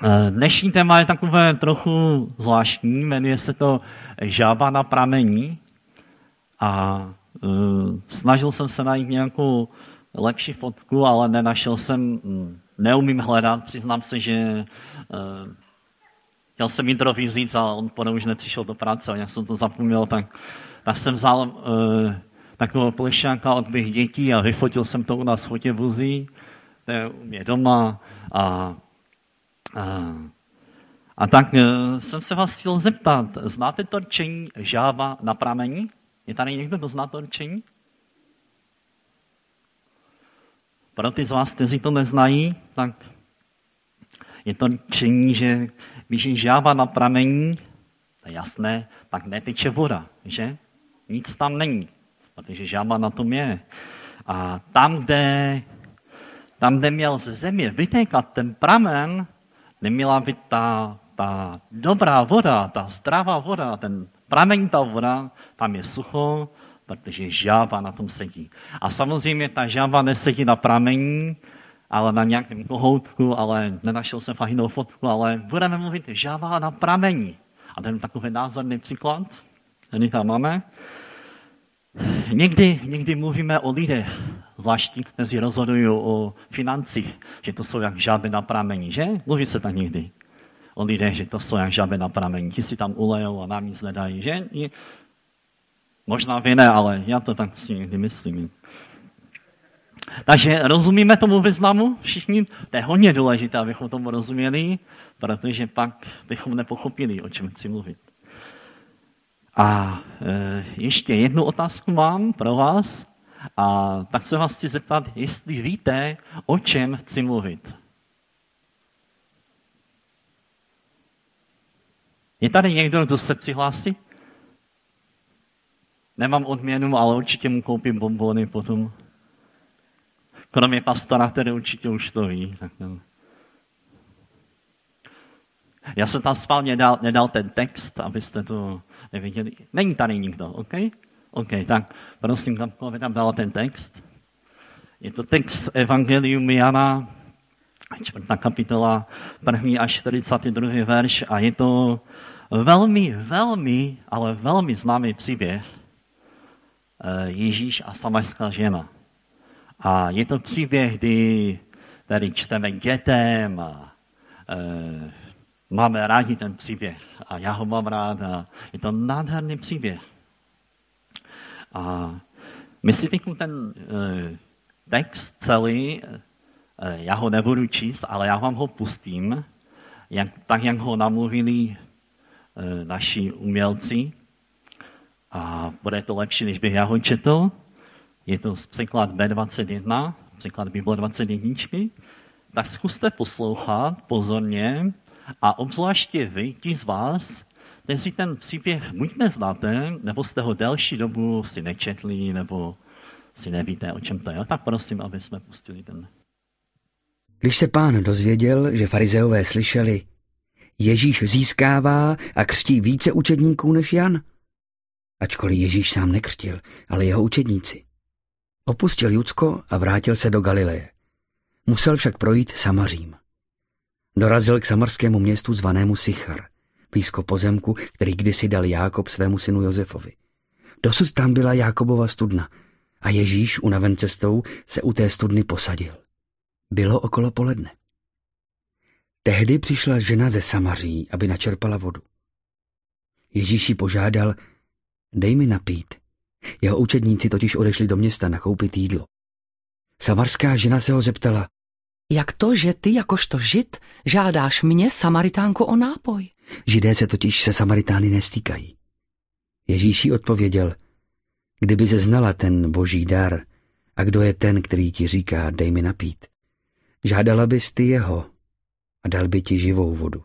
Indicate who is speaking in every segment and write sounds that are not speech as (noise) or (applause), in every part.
Speaker 1: Eh, dnešní téma je takové trochu zvláštní, jmenuje se to Žába na pramení. A uh, snažil jsem se najít nějakou lepší fotku, ale nenašel jsem, hm, neumím hledat, přiznám se, že chtěl jsem Indrovi říct, ale on potom už nepřišel do práce, a jak jsem to zapomněl, tak, tak jsem vzal uh, takového plešáka od mých dětí a vyfotil jsem to u nás v Chotěvuzí, to je u mě doma a a, tak e, jsem se vás chtěl zeptat, znáte to rčení žáva na pramení? Je tady někdo, kdo zná to rčení? Pro ty z vás, kteří to neznají, tak je to rčení, že když je žáva na pramení, to je jasné, tak neteče voda, že? Nic tam není, protože žába na tom je. A tam, kde, tam, kde měl ze země vytékat ten pramen, neměla být ta, ta dobrá voda, ta zdravá voda, ten pramen ta voda, tam je sucho, protože žába na tom sedí. A samozřejmě ta žába nesedí na pramení, ale na nějakém kohoutku, ale nenašel jsem fakt jinou fotku, ale budeme mluvit žába na pramení. A ten takový názorný příklad, který tam máme. Někdy, někdy mluvíme o lidech, zvláště kteří rozhodují o financích, že to jsou jak žáby na pramení, že? Mluví se tak někdy o lidech, že to jsou jak žáby na pramení. Ti si tam ulejou a nám nic nedají, že? Možná vy ne, ale já to tak si někdy myslím. Takže rozumíme tomu významu všichni? To je hodně důležité, abychom tomu rozuměli, protože pak bychom nepochopili, o čem chci mluvit. A e, ještě jednu otázku mám pro vás. A tak se vás chci zeptat, jestli víte, o čem chci mluvit. Je tady někdo, kdo se přihlásí? Nemám odměnu, ale určitě mu koupím bombony potom. Kromě pastora, který určitě už to ví. No. Já jsem tam spálně nedal, nedal ten text, abyste to neviděli. Není tady nikdo, OK? OK, tak prosím, tam tam dala ten text. Je to text Evangelium Jana, čtvrtá kapitola, první až 42. verš a je to velmi, velmi, ale velmi známý příběh eh, Ježíš a samarská žena. A je to příběh, kdy tady čteme dětem a e, máme rádi ten příběh. A já ho mám rád a je to nádherný příběh. A my si teď ten uh, text celý, uh, já ho nebudu číst, ale já vám ho pustím, jak, tak jak ho namluvili uh, naši umělci. A bude to lepší, než bych já ho četl. Je to překlad B21, překlad Bible 21. Tak zkuste poslouchat pozorně a obzvláště vy, ti z vás, kteří ten příběh buď neznáte, nebo jste ho delší dobu si nečetli, nebo si nevíte, o čem to je. Tak prosím, aby jsme pustili ten.
Speaker 2: Když se pán dozvěděl, že farizeové slyšeli, Ježíš získává a křtí více učedníků než Jan, ačkoliv Ježíš sám nekřtil, ale jeho učedníci. Opustil Judsko a vrátil se do Galileje. Musel však projít Samařím. Dorazil k samarskému městu zvanému Sichar blízko pozemku, který kdysi dal Jákob svému synu Josefovi. Dosud tam byla Jákobova studna a Ježíš unaven cestou se u té studny posadil. Bylo okolo poledne. Tehdy přišla žena ze Samaří, aby načerpala vodu. Ježíši požádal, dej mi napít. Jeho učedníci totiž odešli do města nakoupit jídlo. Samarská žena se ho zeptala,
Speaker 3: jak to, že ty jakožto žid žádáš mě, Samaritánko, o nápoj?
Speaker 2: Židé se totiž se Samaritány nestýkají. Ježíši odpověděl, kdyby se znala ten boží dar a kdo je ten, který ti říká, dej mi napít, žádala bys ty jeho a dal by ti živou vodu.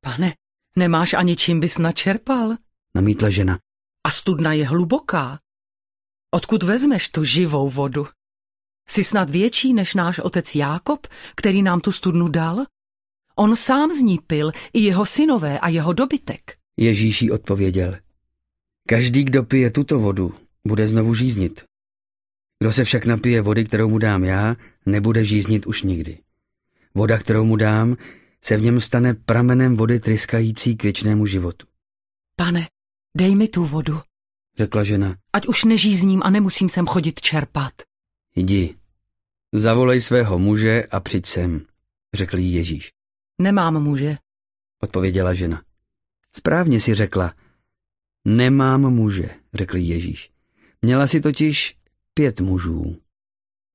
Speaker 3: Pane, nemáš ani čím bys načerpal?
Speaker 2: Namítla žena.
Speaker 3: A studna je hluboká. Odkud vezmeš tu živou vodu? Jsi snad větší než náš otec Jákob, který nám tu studnu dal? On sám z ní pil, i jeho synové a jeho dobytek.
Speaker 2: Ježíš odpověděl. Každý, kdo pije tuto vodu, bude znovu žíznit. Kdo se však napije vody, kterou mu dám já, nebude žíznit už nikdy. Voda, kterou mu dám, se v něm stane pramenem vody tryskající k věčnému životu.
Speaker 3: Pane, dej mi tu vodu,
Speaker 2: Řekla žena,
Speaker 3: ať už nežízním a nemusím sem chodit čerpat.
Speaker 2: jdi, zavolej svého muže a přijď sem, řekl jí Ježíš.
Speaker 3: Nemám muže.
Speaker 2: Odpověděla žena. Správně si řekla. Nemám muže, řekl Ježíš. Měla si totiž pět mužů.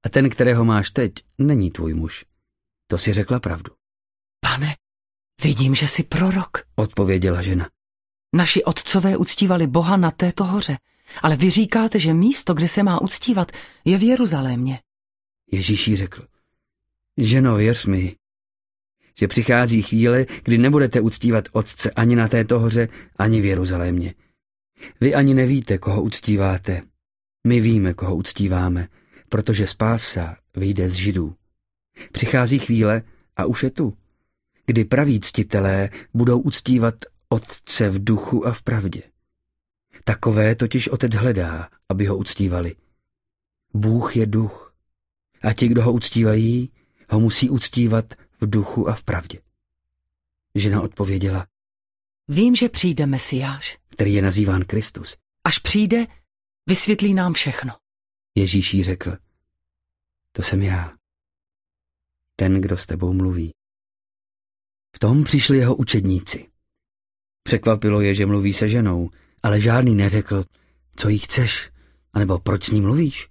Speaker 2: A ten, kterého máš teď, není tvůj muž. To si řekla pravdu,
Speaker 3: Pane, vidím, že jsi prorok.
Speaker 2: odpověděla žena.
Speaker 3: Naši otcové uctívali Boha na této hoře, ale vy říkáte, že místo, kde se má uctívat, je v Jeruzalémě.
Speaker 2: Ježíš jí řekl. Ženo, věř mi, že přichází chvíle, kdy nebudete uctívat Otce ani na této hoře, ani v Jeruzalémě. Vy ani nevíte, koho uctíváte. My víme, koho uctíváme, protože spása vyjde z Židů. Přichází chvíle, a už je tu, kdy praví ctitelé budou uctívat Otce v duchu a v pravdě. Takové totiž Otec hledá, aby ho uctívali. Bůh je duch a ti, kdo ho uctívají, ho musí uctívat v duchu a v pravdě. Žena odpověděla,
Speaker 3: Vím, že přijde Mesiáš.
Speaker 2: který je nazýván Kristus.
Speaker 3: Až přijde, vysvětlí nám všechno.
Speaker 2: Ježíš jí řekl, to jsem já, ten, kdo s tebou mluví. V tom přišli jeho učedníci. Překvapilo je, že mluví se ženou, ale žádný neřekl, co jí chceš, anebo proč s ní mluvíš.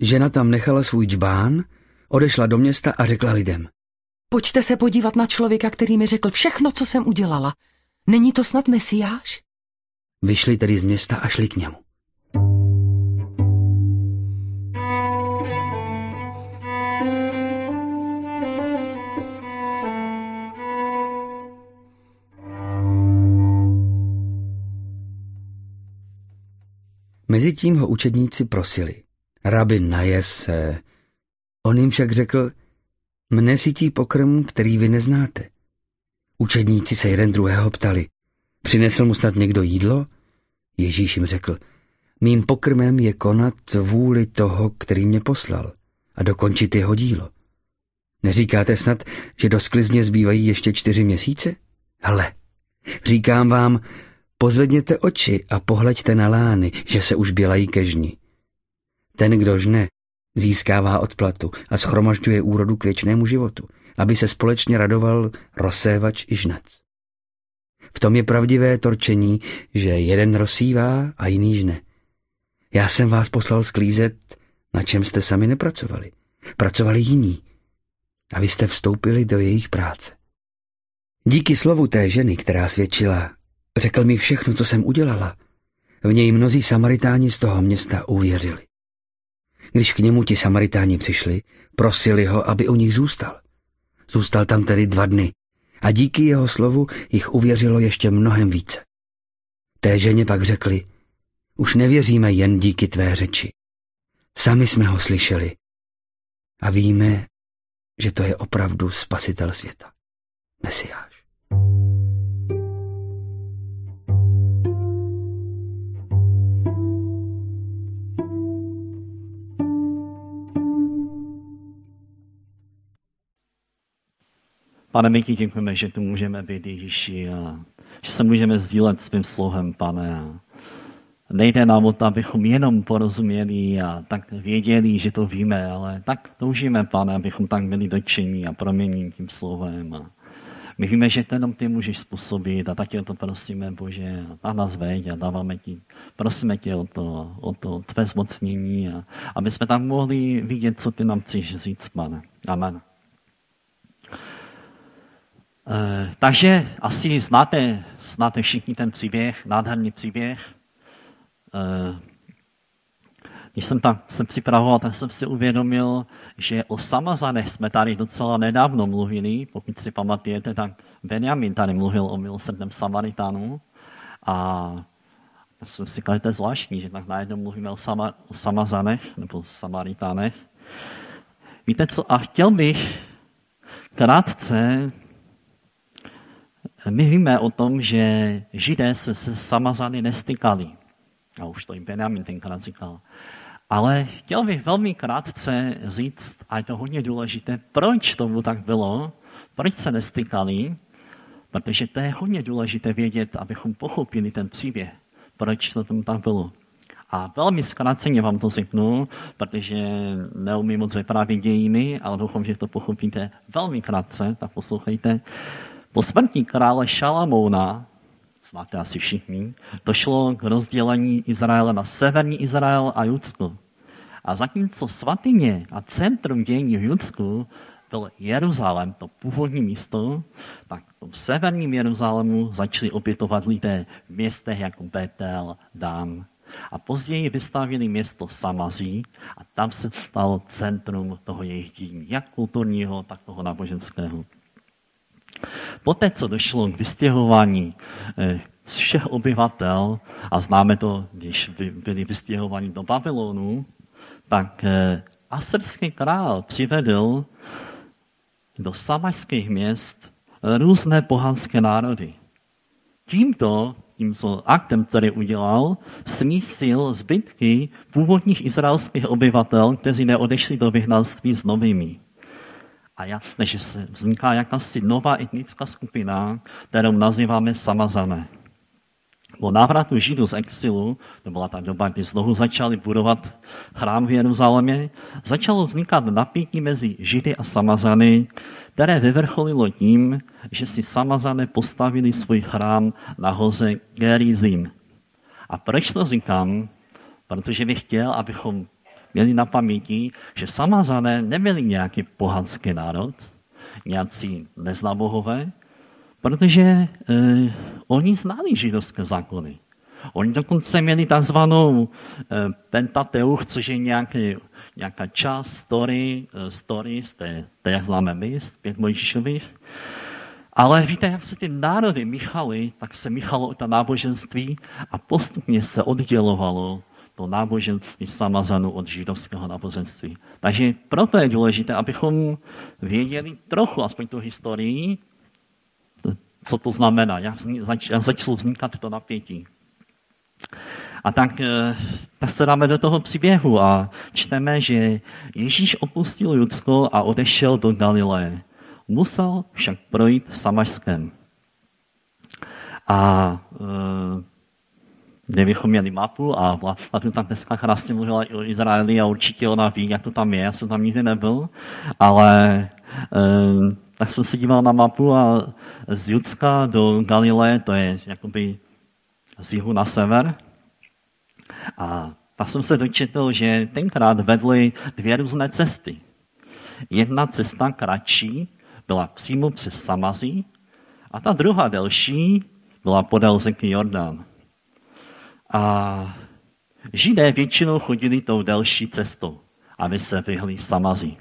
Speaker 2: Žena tam nechala svůj džbán, odešla do města a řekla lidem,
Speaker 3: Pojďte se podívat na člověka, který mi řekl všechno, co jsem udělala. Není to snad Mesiáš?
Speaker 2: vyšli tedy z města a šli k němu. Mezitím ho učedníci prosili. Rabi, najes se. On jim však řekl, mne sytí pokrm, který vy neznáte. Učedníci se jeden druhého ptali, přinesl mu snad někdo jídlo? Ježíš jim řekl, mým pokrmem je konat vůli toho, který mě poslal a dokončit jeho dílo. Neříkáte snad, že do sklizně zbývají ještě čtyři měsíce? Hle, říkám vám, pozvedněte oči a pohleďte na lány, že se už bělají ke žni. Ten, kdo žne, získává odplatu a schromažďuje úrodu k věčnému životu, aby se společně radoval rozsévač i žnac. V tom je pravdivé torčení, že jeden rozsívá a jiný žne. Já jsem vás poslal sklízet, na čem jste sami nepracovali. Pracovali jiní. A vy jste vstoupili do jejich práce. Díky slovu té ženy, která svědčila, řekl mi všechno, co jsem udělala. V něj mnozí Samaritáni z toho města uvěřili. Když k němu ti Samaritáni přišli, prosili ho, aby u nich zůstal. Zůstal tam tedy dva dny a díky jeho slovu jich uvěřilo ještě mnohem více. Té ženě pak řekli, už nevěříme jen díky tvé řeči. Sami jsme ho slyšeli a víme, že to je opravdu spasitel světa, Mesiáš.
Speaker 1: Pane, my ti děkujeme, že tu můžeme být Ježíši a že se můžeme sdílet s tvým slohem, pane. A nejde nám o to, abychom jenom porozuměli a tak věděli, že to víme, ale tak toužíme, pane, abychom tak byli dočení a promění tím slovem. A my víme, že to jenom ty můžeš způsobit a tak tě o to prosíme, Bože, a tak nás veď a dáváme ti, prosíme tě o to, o to tvé zmocnění, a aby jsme tak mohli vidět, co ty nám chceš říct, pane. Amen. Eh, takže asi znáte, znáte všichni ten příběh, nádherný příběh. Eh, když jsem tam se připravoval, tak jsem si uvědomil, že o Samazanech jsme tady docela nedávno mluvili, pokud si pamatujete, tak Benjamin tady mluvil o milosrdném Samaritánu a jsem si říkal, že to je zvláštní, že tak najednou mluvíme o, sama, o Samazanech nebo Samaritánech. Víte co, a chtěl bych krátce my víme o tom, že židé se se Samazany nestykali. A už to i Benjamin tenkrát říkal. Ale chtěl bych velmi krátce říct, a je to hodně důležité, proč tomu tak bylo, Proč se nestykali? Protože to je hodně důležité vědět, abychom pochopili ten příběh, proč to tam tak bylo. A velmi zkráceně vám to řeknu, protože neumím moc vyprávět dějiny, ale doufám, že to pochopíte velmi krátce, tak poslouchejte. Po smrti krále Šalamouna, znáte asi všichni, došlo k rozdělení Izraele na severní Izrael a Judsko. A zatímco svatyně a centrum dění v Judsku byl Jeruzalém, to původní místo, tak v tom severním Jeruzalému začali opětovat lidé v městech jako Betel, Dan. A později vystavili město Samazí a tam se stalo centrum toho jejich dění, jak kulturního, tak toho náboženského. Poté, co došlo k vystěhování eh, všech obyvatel, a známe to, když byli vystěhováni do Babylonu, tak eh, asyrský král přivedl do samajských měst různé pohanské národy. Tímto, tímto aktem, který udělal, smísil zbytky původních izraelských obyvatel, kteří neodešli do vyhnanství s novými. A jasné, že se vzniká jakási nová etnická skupina, kterou nazýváme samazané. Po návratu Židů z exilu, to byla ta doba, kdy znovu začali budovat chrám v Jeruzalémě, začalo vznikat napětí mezi Židy a Samazany, které vyvrcholilo tím, že si Samazané postavili svůj chrám na hoze Gerizim. A proč to říkám? Protože bych chtěl, abychom měli na paměti, že Samazané nebyli nějaký pohanský národ, nějací neznabohové, protože eh, oni znali židovské zákony. Oni dokonce měli takzvanou eh, Pentateuch, což je nějaký, nějaká část story, eh, story z té, té, jak známe my, z pět Mojžíšových. Ale víte, jak se ty národy míchaly, tak se míchalo to náboženství a postupně se oddělovalo to náboženství Samazanu od židovského náboženství. Takže proto je důležité, abychom věděli trochu aspoň tu historii, co to znamená, jak, zač, začalo vznikat to napětí. A tak, eh, tak se dáme do toho příběhu a čteme, že Ježíš opustil Judsko a odešel do Galileje. Musel však projít Samašskem. A e, kdybychom měli mapu a vlastně tam dneska krásně mluvila o Izraeli a určitě ona ví, jak to tam je, já jsem tam nikdy nebyl, ale e, tak jsem se díval na mapu a z Judska do Galileje, to je jakoby z jihu na sever. A tak jsem se dočetl, že tenkrát vedly dvě různé cesty. Jedna cesta kratší byla přímo přes Samazí a ta druhá delší byla podél řeky Jordán. A Židé většinou chodili tou delší cestou, aby se vyhli Samazí.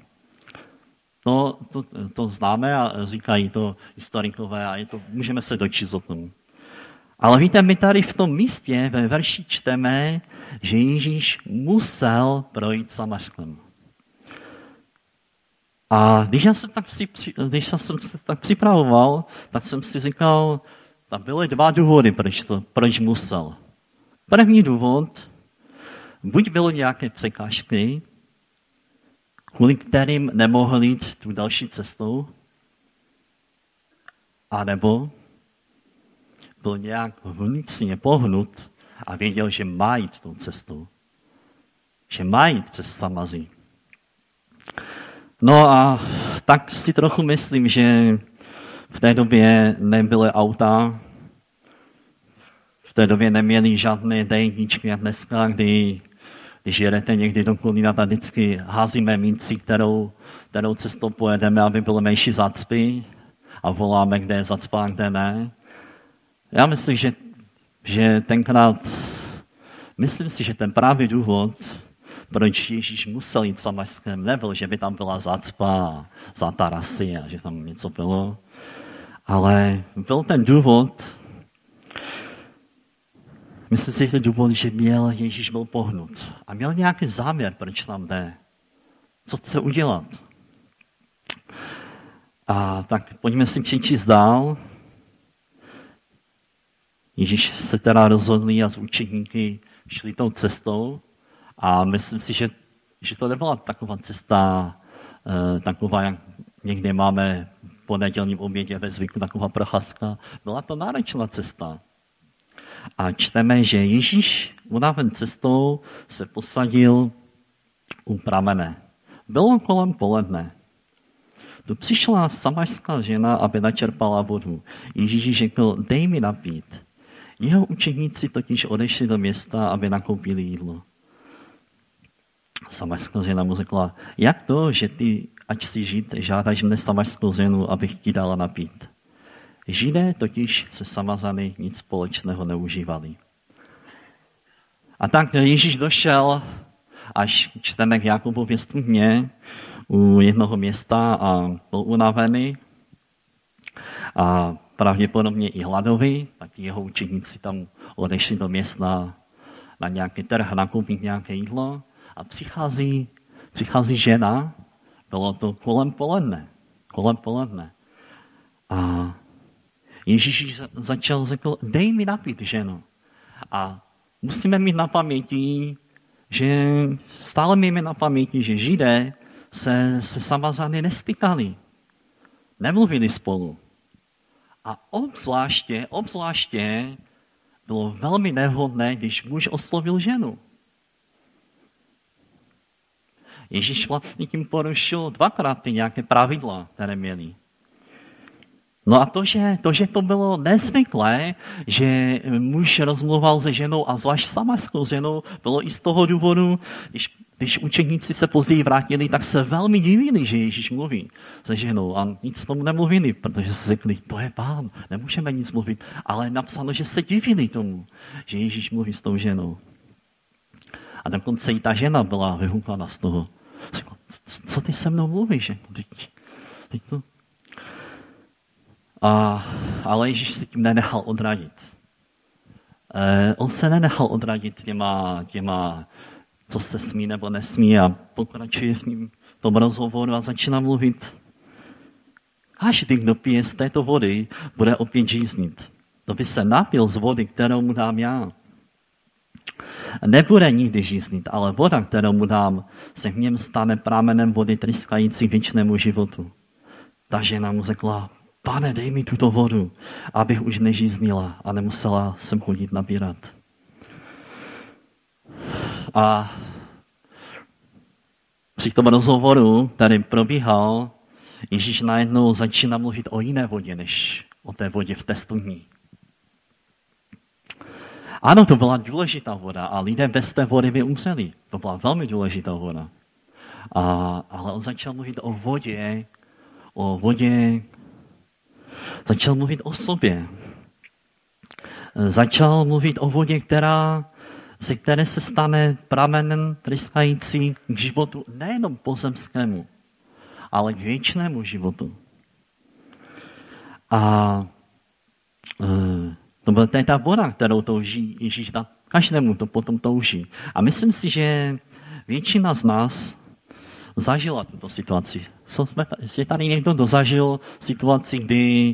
Speaker 1: To, to, to známe a říkají to historikové a je to, můžeme se dočíst o tom. Ale víte, my tady v tom místě ve verši čteme, že Ježíš musel projít Samařskem. A když já jsem, tak si, když já jsem se tak připravoval, tak jsem si říkal, tam byly dva důvody, proč, to, proč musel. První důvod, buď byly nějaké překážky, kvůli kterým nemohl jít tu další cestou, anebo byl nějak vnitřně pohnut a věděl, že má jít tou cestou. Že má jít přes Samazí. No a tak si trochu myslím, že v té době nebyly auta, té době neměli žádné dejničky a dneska, kdy když jedete někdy do Kulína, tak vždycky házíme minci, kterou, kterou cestou pojedeme, aby byly menší zacpy a voláme, kde je zacpa a kde ne. Já myslím, že, že tenkrát, myslím si, že ten právý důvod, proč Ježíš musel jít samařském, nebyl, že by tam byla zacpa, za tarasy a že tam něco bylo, ale byl ten důvod, Myslím si, že důvod, že měl Ježíš byl pohnut a měl nějaký záměr, proč tam jde. Co chce udělat. A tak pojďme si přečíst dál. Ježíš se teda rozhodl a z učeníky šli tou cestou a myslím si, že, že to nebyla taková cesta, eh, taková, jak někdy máme po nedělním obědě ve zvyku taková procházka. Byla to náročná cesta. A čteme, že Ježíš unaven cestou se posadil u pramene. Bylo kolem poledne. Tu přišla samařská žena, aby načerpala vodu. Ježíš řekl, dej mi napít. Jeho učeníci totiž odešli do města, aby nakoupili jídlo. Samařská žena mu řekla, jak to, že ty, ať si žít, žádáš mne samařskou ženu, abych ti dala napít. Židé totiž se samazany nic společného neužívali. A tak Ježíš došel, až čteme k Jakubově studně, u jednoho města a byl unavený a pravděpodobně i hladový, tak jeho učeníci tam odešli do města na nějaký trh nakoupit nějaké jídlo a přichází, přichází žena, bylo to kolem poledne, kolem poledne. A Ježíš začal řekl, dej mi napít ženu. A musíme mít na paměti, že stále máme na paměti, že Židé se, se samazany nestykali. Nemluvili spolu. A obzvláště, obzvláště bylo velmi nevhodné, když muž oslovil ženu. Ježíš vlastně tím porušil dvakrát ty nějaké pravidla, které měli. No a to že, to, že to bylo nezvyklé, že muž rozmluval se ženou a zvlášť samařskou ženou, bylo i z toho důvodu, když, když učeníci se později vrátili, tak se velmi divili, že Ježíš mluví se ženou a nic tomu nemluvili, protože se řekli, to je pán, nemůžeme nic mluvit, ale napsáno, že se divili tomu, že Ježíš mluví s tou ženou. A dokonce i ta žena byla vyhuklána z toho. Co ty se mnou mluvíš? Teď, teď to, a, ale Ježíš se tím nenechal odradit. E, on se nenechal odradit těma, těma, co se smí nebo nesmí a pokračuje v, ním, tom rozhovoru a začíná mluvit. Každý, kdo pije z této vody, bude opět žíznit. To by se napil z vody, kterou mu dám já. Nebude nikdy žíznit, ale voda, kterou mu dám, se v něm stane prámenem vody tryskající věčnému životu. Ta žena mu řekla, pane, dej mi tuto vodu, abych už nežíznila a nemusela sem chodit nabírat. A při tom rozhovoru, který probíhal, Ježíš najednou začíná mluvit o jiné vodě, než o té vodě v té studni. Ano, to byla důležitá voda a lidé bez té vody by umřeli. To byla velmi důležitá voda. A, ale on začal mluvit o vodě, o vodě, Začal mluvit o sobě. Začal mluvit o vodě, která, ze které se stane pramenem tryskající k životu nejenom pozemskému, ale k věčnému životu. A e, to byla ta voda, kterou touží Ježíš dát každému, to potom touží. A myslím si, že většina z nás zažila tuto situaci. Je tady někdo, kdo zažil situaci, kdy,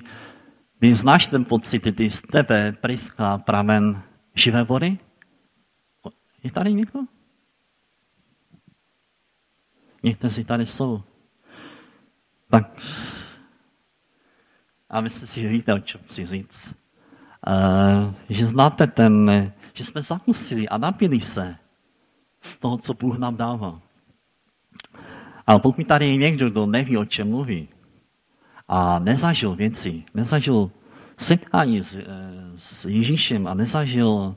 Speaker 1: kdy znáš ten pocit, kdy z tebe pryská pramen živé vody? Je tady někdo? Někteří tady jsou. Tak, a myslím si, že víte, o čem chci říct. Uh, že znáte ten, že jsme zakusili a napili se z toho, co Bůh nám dává. Ale pokud tady je někdo, kdo neví, o čem mluví a nezažil věci, nezažil setkání s, eh, s Ježíšem a nezažil,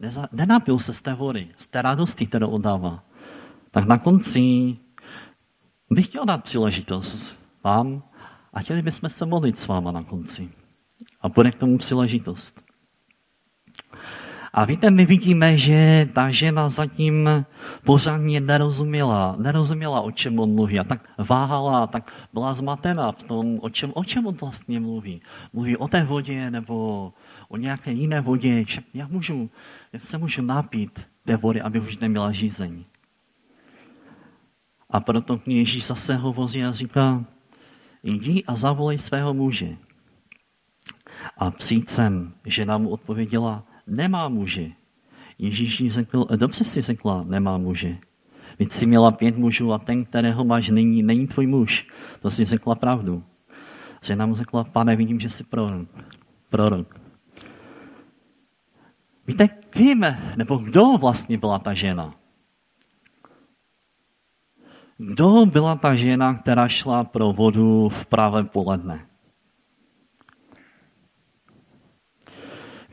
Speaker 1: neza, nenapil se z té vody, z té radosti, kterou odává, tak na konci bych chtěl dát příležitost vám a chtěli bychom se modlit s váma na konci. A bude k tomu příležitost. A víte, my vidíme, že ta žena zatím pořádně nerozuměla, nerozuměla, o čem on mluví. A tak váhala, tak byla zmatená v tom, o čem, o čem on vlastně mluví. Mluví o té vodě nebo o nějaké jiné vodě. Jak, můžu, jak se můžu napít té vody, aby už neměla žízeň. A proto k Ježíš zase hovoří a říká, jdi a zavolej svého muže. A přijď sem, žena mu odpověděla, nemá muže. Ježíš jí řekl, dobře si řekla, nemá muže. Víc jsi měla pět mužů a ten, kterého máš nyní, není tvůj muž. To si řekla pravdu. Žena mu řekla, pane, vidím, že jsi prorok. prorok. Víte, kým, nebo kdo vlastně byla ta žena? Kdo byla ta žena, která šla pro vodu v pravé poledne?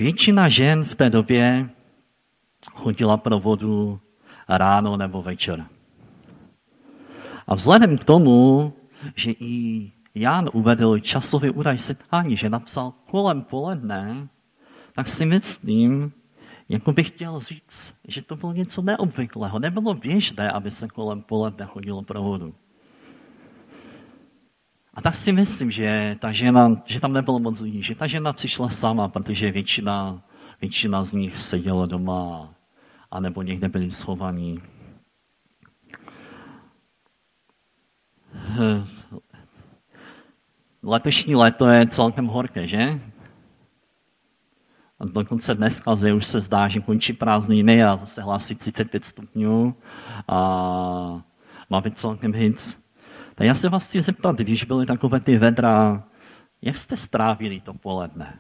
Speaker 1: Většina žen v té době chodila pro vodu ráno nebo večer. A vzhledem k tomu, že i Jan uvedl časový údaj setkání, že napsal kolem poledne, tak si myslím, jako bych chtěl říct, že to bylo něco neobvyklého. Nebylo běžné, aby se kolem poledne chodilo pro vodu. A tak si myslím, že ta žena, že tam nebylo moc lidí, že ta žena přišla sama, protože většina, většina z nich seděla doma a nebo někde byli schovaní. Letošní léto je celkem horké, že? A dokonce dneska zde už se zdá, že končí prázdniny a zase hlásí 35 stupňů a má být celkem hit. Tak já se vás chci zeptat, když byly takové ty vedra, jak jste strávili to poledne?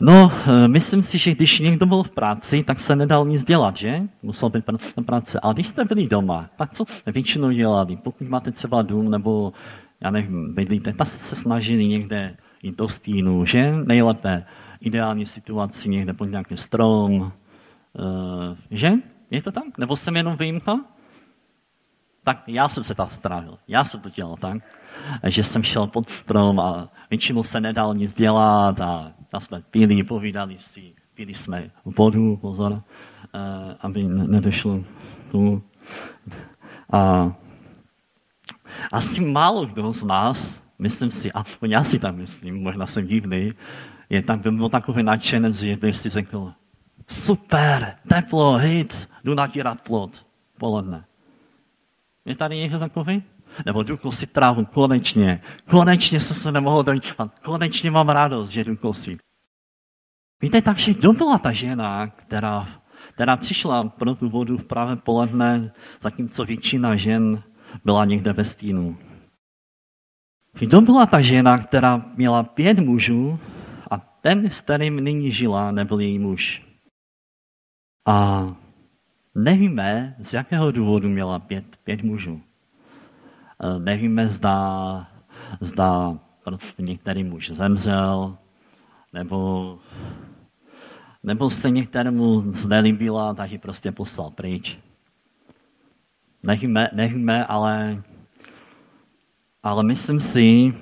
Speaker 1: No, eh, myslím si, že když někdo byl v práci, tak se nedal nic dělat, že? Musel být na práci. Ale když jste byli doma, tak co jste většinou dělali? Pokud máte třeba dům, nebo já nevím, bydlíte, tak se snažili někde jít do stínu, že? Nejlépe ideální situaci někde pod nějaký strom, uh, že? Je to tak? Nebo jsem jenom výjimka? Tak já jsem se tak strávil. Já jsem to dělal tak, že jsem šel pod strom a většinou se nedal nic dělat a tam jsme pili, povídali si, pili jsme vodu, pozor, uh, aby nedošlo tu. A asi málo kdo z nás myslím si, aspoň já si tam myslím, možná jsem divný, je tak, by byl takový nadšenec, že by si řekl, super, teplo, hit, jdu natírat plot, poledne. Je tady někdo takový? Nebo jdu kosit trávu, konečně, konečně jsem se nemohl dočkat, konečně mám radost, že jdu kosit. Víte, takže kdo byla ta žena, která, která přišla pro tu vodu v pravém poledne, zatímco většina žen byla někde ve stínu? Kdo byla ta žena, která měla pět mužů a ten, s kterým nyní žila, nebyl její muž? A nevíme, z jakého důvodu měla pět, pět mužů. E, nevíme, zda, zda prostě některý muž zemřel, nebo, nebo se některému znelíbila, tak ji prostě poslal pryč. Nevíme, nevíme ale ale myslím si,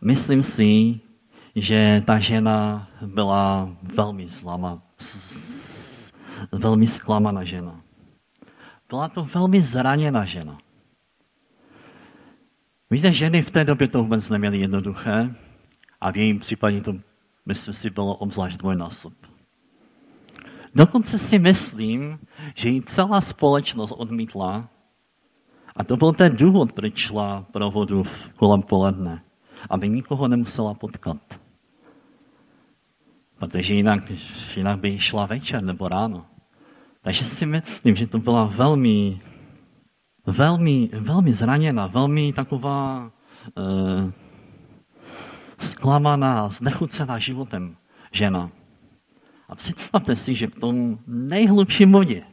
Speaker 1: myslím si, že ta žena byla velmi zlama, velmi zklamaná žena. Byla to velmi zraněná žena. Víte, ženy v té době to vůbec neměly jednoduché a v jejím případě to, myslím si, bylo obzvlášť dvojnásob. Dokonce si myslím, že ji celá společnost odmítla a to byl ten důvod, proč šla pro vodu kolem poledne. Aby nikoho nemusela potkat. Protože jinak, jinak by šla večer nebo ráno. Takže si myslím, že to byla velmi, velmi, velmi zraněná, velmi taková uh, zklamaná, znechucená životem žena. A představte si, že v tom nejhlubším bodě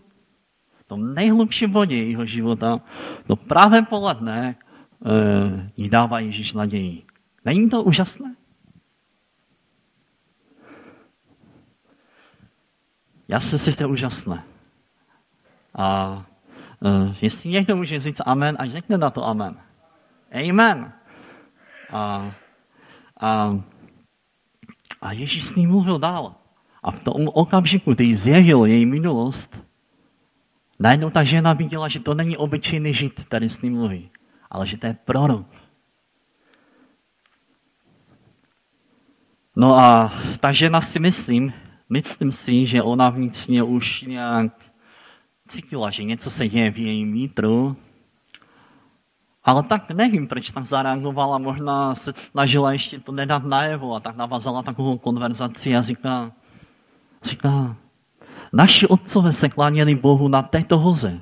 Speaker 1: tom nejhlubším bodě jeho života, to právě poledne e, jí dává Ježíš naději. Není to úžasné? Já si si to úžasné. A e, jestli někdo může říct amen, ať řekne na to amen. Amen. A, a, a Ježíš s ním mluvil dál. A v tom okamžiku, kdy zjevil její minulost, Najednou ta žena viděla, že to není obyčejný žid, tady s ním mluví, ale že to je prorok. No a ta žena si myslím, myslím si, že ona vnitřně už nějak cítila, že něco se děje v jejím vítru, ale tak nevím, proč tak zareagovala, možná se snažila ještě to nedat najevo a tak navazala takovou konverzaci a říká, říká, Naši otcové se kláněli Bohu na této hoze.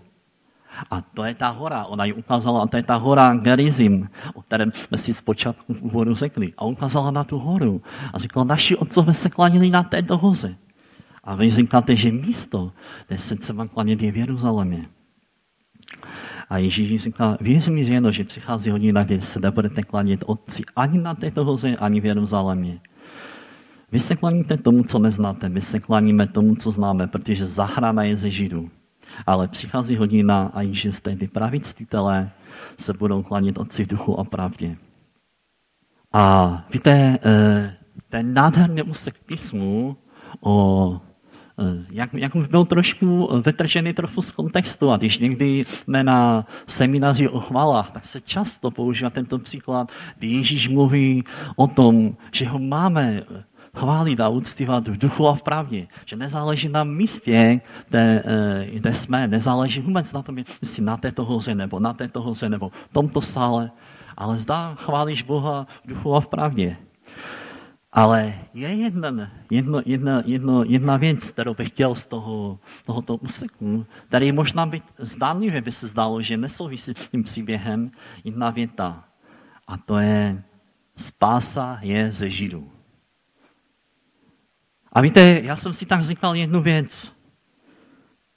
Speaker 1: A to je ta hora, ona ji ukázala, a to je ta hora Gerizim, o kterém jsme si zpočátku v úvodu řekli. A ukázala na tu horu a říkala, naši otcové se klanili na této hoře. A vy říkáte, že místo, kde se třeba klanět je v Jeruzalémě. A Ježíš říká, věř mi, ženo, že přichází hodina, kdy se nebudete klanět otci ani na této hoře, ani v Jeruzalémě. Vy se klaníte tomu, co neznáte, my se klaníme tomu, co známe, protože zahrana je ze Židů. Ale přichází hodina a již z ty praví ctitelé se budou klanit otci duchu a pravdě. A víte, eh, ten nádherný úsek písmu o jak, jak už byl trošku vytržený trochu z kontextu a když někdy jsme na semináři o chvalách, tak se často používá tento příklad, kdy Ježíš mluví o tom, že ho máme chválit a uctívat v duchu a v pravdě. Že nezáleží na místě, kde, eh, kde jsme, nezáleží vůbec na tom, jestli na této hoře nebo na této hoře nebo v tomto sále, ale zdá chválíš Boha v duchu a v pravdě. Ale je jedna, jedno, jedna, jedno, jedna věc, kterou bych chtěl z toho, z tohoto úseku, který možná být zdánlivě by se zdálo, že nesouvisí s tím příběhem, jedna věta. A to je, spása je ze Židů. A víte, já jsem si tak říkal jednu věc.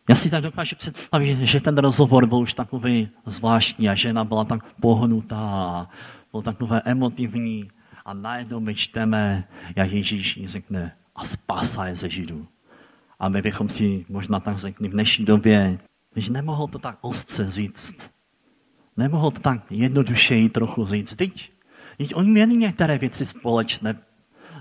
Speaker 1: Já si tak dokážu představit, že ten rozhovor byl už takový zvláštní a žena byla tak pohnutá byl takové emotivní a najednou my čteme, jak Ježíš řekne a spása je ze Židů. A my bychom si možná tak řekli v dnešní době, že nemohl to tak ostře říct. Nemohl to tak jednodušeji trochu říct. Teď, teď oni měli některé věci společné.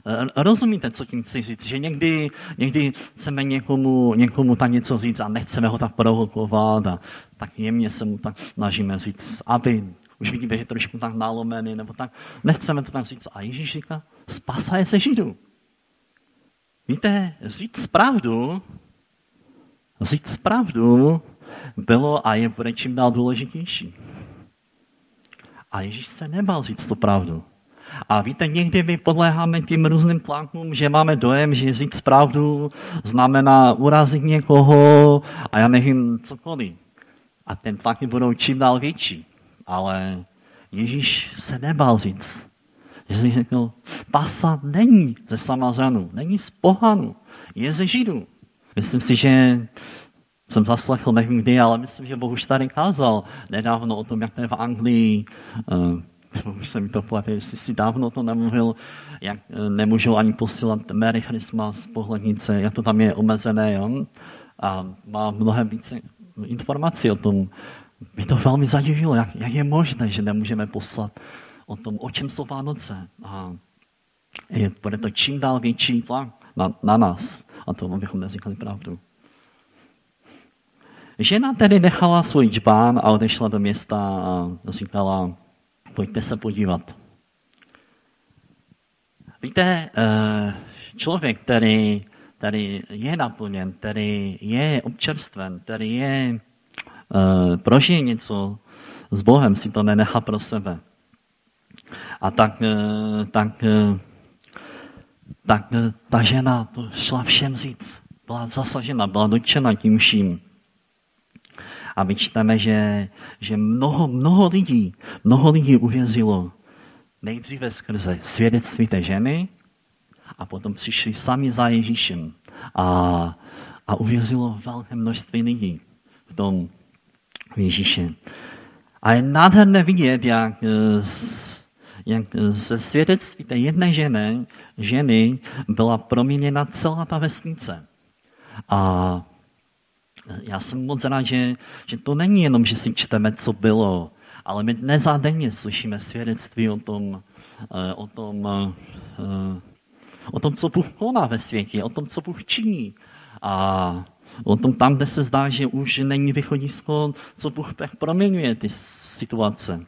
Speaker 1: Eh, rozumíte, co tím chci říct? Že někdy, někdy chceme někomu, někomu tak něco říct a nechceme ho tak provokovat a tak jemně se mu tak snažíme říct, aby už vidíme, že je trošku tak nalomený, nebo tak. Nechceme to tak říct. A Ježíš říká, spasa je se Židů. Víte, říct pravdu, říct pravdu bylo a je bude čím dál důležitější. A Ježíš se nebal říct tu pravdu. A víte, někdy my podléháme tím různým tlakům, že máme dojem, že říct pravdu znamená urazit někoho a já nevím cokoliv. A ten tlaky budou čím dál větší. Ale Ježíš se nebál říct. Ježíš řekl, pasa není ze Samařanů, není z pohanu, je ze Židů. Myslím si, že jsem zaslechl, nevím kdy, ale myslím, že Boh už tady kázal nedávno o tom, jak to je v Anglii, (laughs) uh, se mi to plete, jestli si dávno to nemluvil, jak eh, nemůžou ani posílat Merry Christmas pohlednice, jak to tam je omezené, jo? a má mnohem více informací o tom. Mě to velmi zadivilo, jak, jak je možné, že nemůžeme poslat o tom, o čem jsou Vánoce. A je, bude to čím dál větší tlak na, na nás. A to abychom neříkali pravdu. Žena tedy nechala svůj džbán a odešla do města a říkala, pojďte se podívat. Víte, eh, člověk, který, který je naplněn, který je občerstven, který je, prožije něco s Bohem, si to nenechá pro sebe. A tak, eh, tak, tak ta žena šla všem říct. Byla zasažena, byla dotčena tím vším. A my čteme, že, že mnoho, mnoho lidí, mnoho lidí uvězilo nejdříve skrze svědectví té ženy a potom přišli sami za Ježíšem a, a uvězilo velké množství lidí v tom Ježíše. A je nádherné vidět, jak, jak ze svědectví té jedné ženy, ženy byla proměněna celá ta vesnice. A já jsem moc rád, že, že to není jenom, že si čteme, co bylo, ale my dnes a denně slyšíme svědectví o tom, eh, o tom, eh, o tom, co Bůh koná ve světě, o tom, co Bůh činí. A o tom tam, kde se zdá, že už není východisko, co Bůh proměňuje ty situace.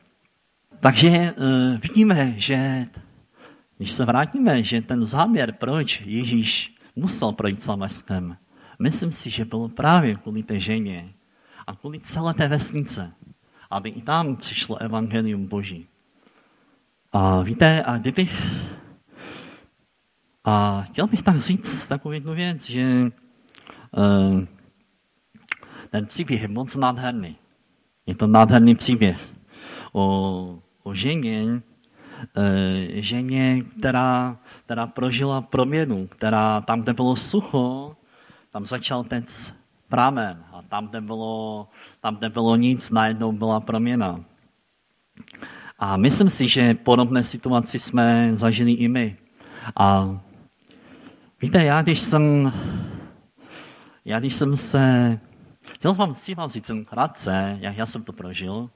Speaker 1: Takže eh, vidíme, že když se vrátíme, že ten záměr, proč Ježíš musel projít Samaskem, Myslím si, že bylo právě kvůli té ženě a kvůli celé té vesnice, aby i tam přišlo evangelium Boží. A víte, a kdybych... A chtěl bych tak říct takovou jednu věc, že uh, ten příběh je moc nádherný. Je to nádherný příběh o, o ženě, e, ženě, která, která prožila proměnu, která tam, kde bylo sucho, tam začal ten prámen a tam, kde bylo, tam, kde bylo nic, najednou byla proměna. A myslím si, že podobné situaci jsme zažili i my. A víte, já když jsem, já když jsem se, chtěl vám si vám říct krátce, jak já jsem to prožil,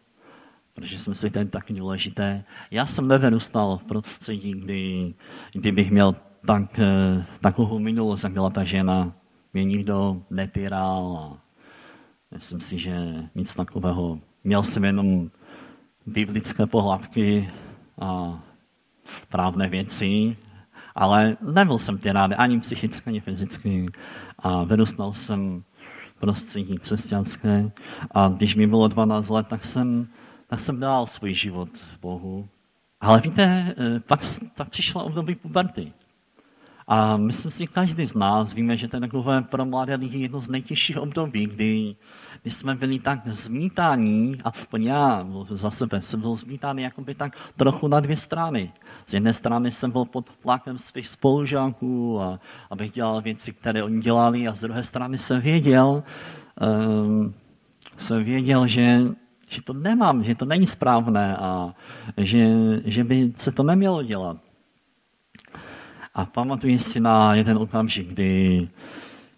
Speaker 1: protože jsem si je tak důležité. Já jsem nevyrůstal v prostředí, kdy, kdy bych měl tak, eh, takovou minulost, jak byla ta žena. Mě nikdo nepíral a myslím si, že nic takového. Měl jsem jenom biblické pohlavky a právné věci, ale nebyl jsem rád ani psychicky, ani fyzicky. A vyrůstal jsem prostředí křesťanské a když mi bylo 12 let, tak jsem, tak jsem dal svůj život Bohu. Ale víte, eh, pak, pak přišla období puberty. A myslím si, každý z nás víme, že to je takové pro mladé lidi jedno z nejtěžších období, kdy, kdy jsme byli tak zmítáni, aspoň já za sebe jsem byl zmítány jakoby tak trochu na dvě strany. Z jedné strany jsem byl pod tlakem svých spolužáků, a, abych dělal věci, které oni dělali, a z druhé strany jsem věděl, um, jsem věděl, že, že to nemám, že to není správné a že, že by se to nemělo dělat. A pamatuji si na jeden okamžik, kdy,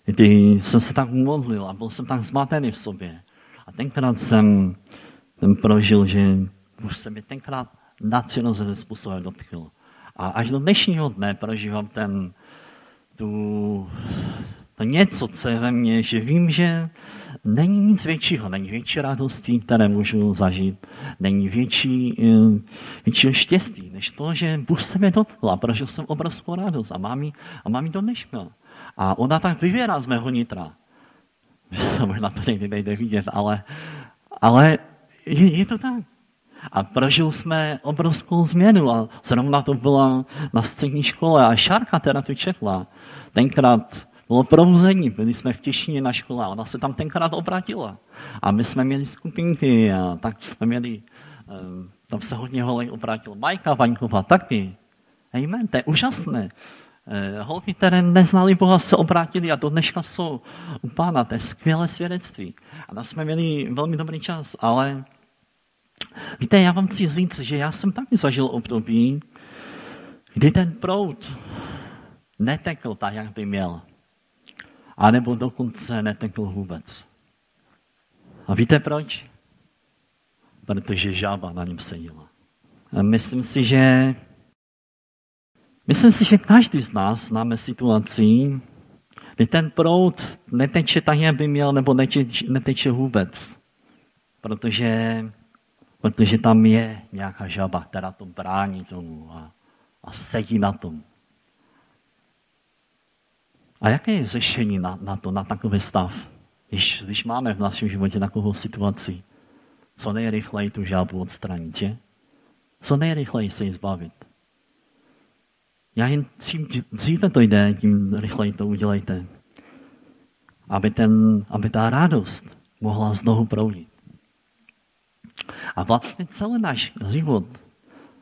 Speaker 1: kdy jsem se tak modlil a byl jsem tak zmatený v sobě. A tenkrát jsem, jsem prožil, že už se mi tenkrát nadpřirozeným způsobem dotkl. A až do dnešního dne prožívám ten, tu, to něco, co je ve mně, že vím, že není nic většího, není větší radosti, které můžu zažít, není větší, eh, větší štěstí, než to, že Bůh se mě dotkl a prožil jsem obrovskou radost a mám ji, a mám ji do dneška. A ona tak vyvěrá z mého nitra. (laughs) Možná to někdy nejde vidět, ale, ale je, je to tak. A prožil jsme obrovskou změnu a zrovna to byla na střední škole a Šárka teda tu četla. Tenkrát bylo probuzení, byli jsme v Těšině na škole a ona se tam tenkrát obratila. A my jsme měli skupinky a tak jsme měli, eh, tam se hodně holej obrátil. Majka Vaňková taky. Amen, to je úžasné. Eh, holky, které neznali Boha, se obrátili a do dneška jsou u pána. To je skvělé svědectví. A tam jsme měli velmi dobrý čas, ale víte, já vám chci říct, že já jsem taky zažil období, kdy ten proud netekl tak, jak by měl anebo dokonce netekl vůbec. A víte proč? Protože žába na něm seděla. A myslím si, že myslím si, že každý z nás známe situaci, kdy ten proud neteče tak, jak by měl, nebo neteče, neteče vůbec. Protože, protože tam je nějaká žaba, která to brání tomu a, a sedí na tom. A jaké je řešení na, na to, na takový stav? Když, když máme v našem životě takovou situaci, co nejrychleji tu žábu odstranit, že? Co nejrychleji se jí zbavit. Já jen čím dříve to jde, tím rychleji to udělejte. Aby, ten, aby ta radost mohla znovu proudit. A vlastně celý náš život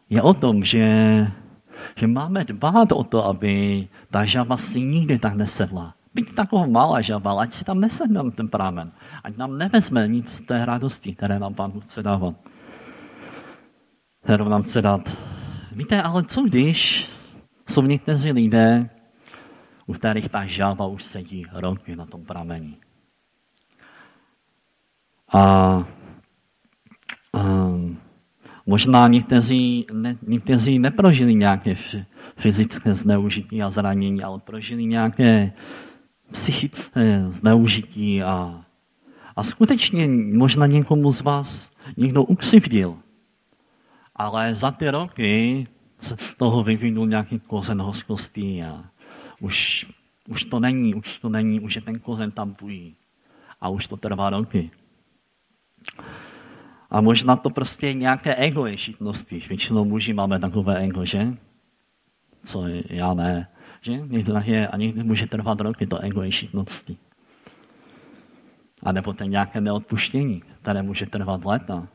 Speaker 1: je o tom, že že máme dbát o to, aby ta žaba si nikdy tak nesedla. Byť taková malá žaba, ať si tam nesedne ten prámen. Ať nám nevezme nic z té radosti, které nám Pán chce dávat. Kterou nám chce dát. Víte, ale co když jsou někteří lidé, u kterých ta žába už sedí roky na tom pramení. A um, Možná někteří, ne, někteří neprožili nějaké fyzické zneužití a zranění, ale prožili nějaké psychické zneužití a, a skutečně možná někomu z vás někdo ukřivdil. Ale za ty roky se z toho vyvinul nějaký kořen hořkosti a už, už to není, už to není, už je ten kořen tam bují. A už to trvá roky. A možná to prostě je nějaké ego ješitnosti. Většinou muži máme takové ego, že? Co je, já ne. Že? Někdo je, a někdy může trvat roky to ego ješitnosti. A nebo to nějaké neodpuštění. které může trvat léta.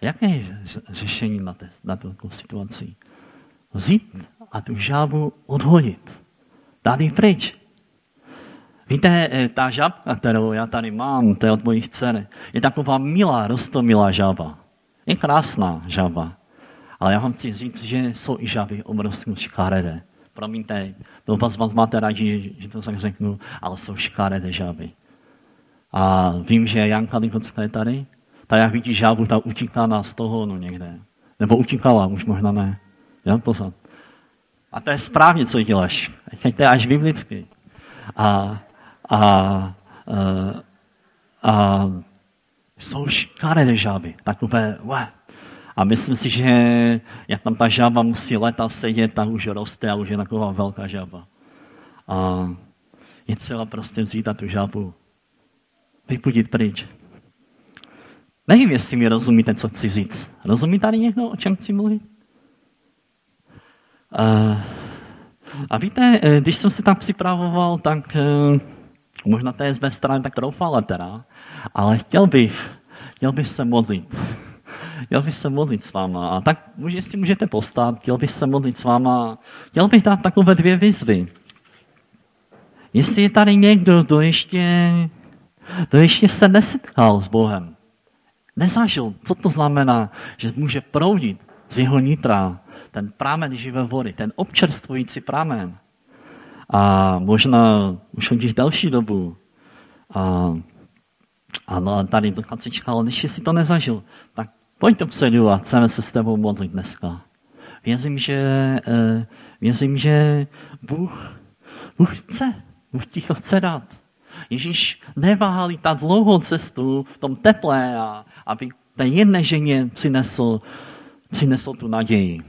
Speaker 1: Jaké je řešení na, te, na tuto situaci? Vzít a tu žábu odhodit. Dát ji pryč. Víte, eh, ta žábka, kterou já tady mám, to je od mojich dcer, je taková milá, rostomilá žába. Je krásná žába. Ale já vám chci říct, že jsou i žáby obrovsky škaredé. Promiňte, to vás, vás máte rádi, že to tak řeknu, ale jsou škaredé žáby. A vím, že Janka Likocká je tady, ta jak vidí žábu, ta utíká toho no někde. Nebo utíkala, už možná ne. Já pozor. A to je správně, co děláš. To je až biblicky. A, a, a, a jsou škaredé žáby, takové, ué. A myslím si, že jak tam ta žába musí leta sedět, tak už roste a už je taková velká žába. A je třeba prostě vzít a tu žábu vypudit pryč. Nevím, jestli mi rozumíte, co chci říct. Rozumí tady někdo, o čem chci mluvit? Uh, a víte, eh, když jsem se tam připravoval, tak uh, možná to je z mé strany tak troufala teda, ale chtěl bych, chtěl bych se modlit. Chtěl bych se modlit s váma. A tak, jestli můžete postat, chtěl bych se modlit s váma. Chtěl bych dát takové dvě výzvy. Jestli je tady někdo, kdo ještě, kdo ještě se nesetkal s Bohem, nezažil, co to znamená, že může proudit z jeho nitra ten prámen živé vody, ten občerstvující prámen. A možná už hodíš další dobu. A, ano, tady do kacička, ale když jsi to nezažil, tak pojď dopředu a chceme se s tebou modlit dneska. Věřím, že, eh, věřím, že Bůh, Bůh chce, Bůh ti to chce dát. Ježíš neváhal ta dlouhou cestu v tom teple, a, aby té jedné ženě přinesl, přinesl tu naději.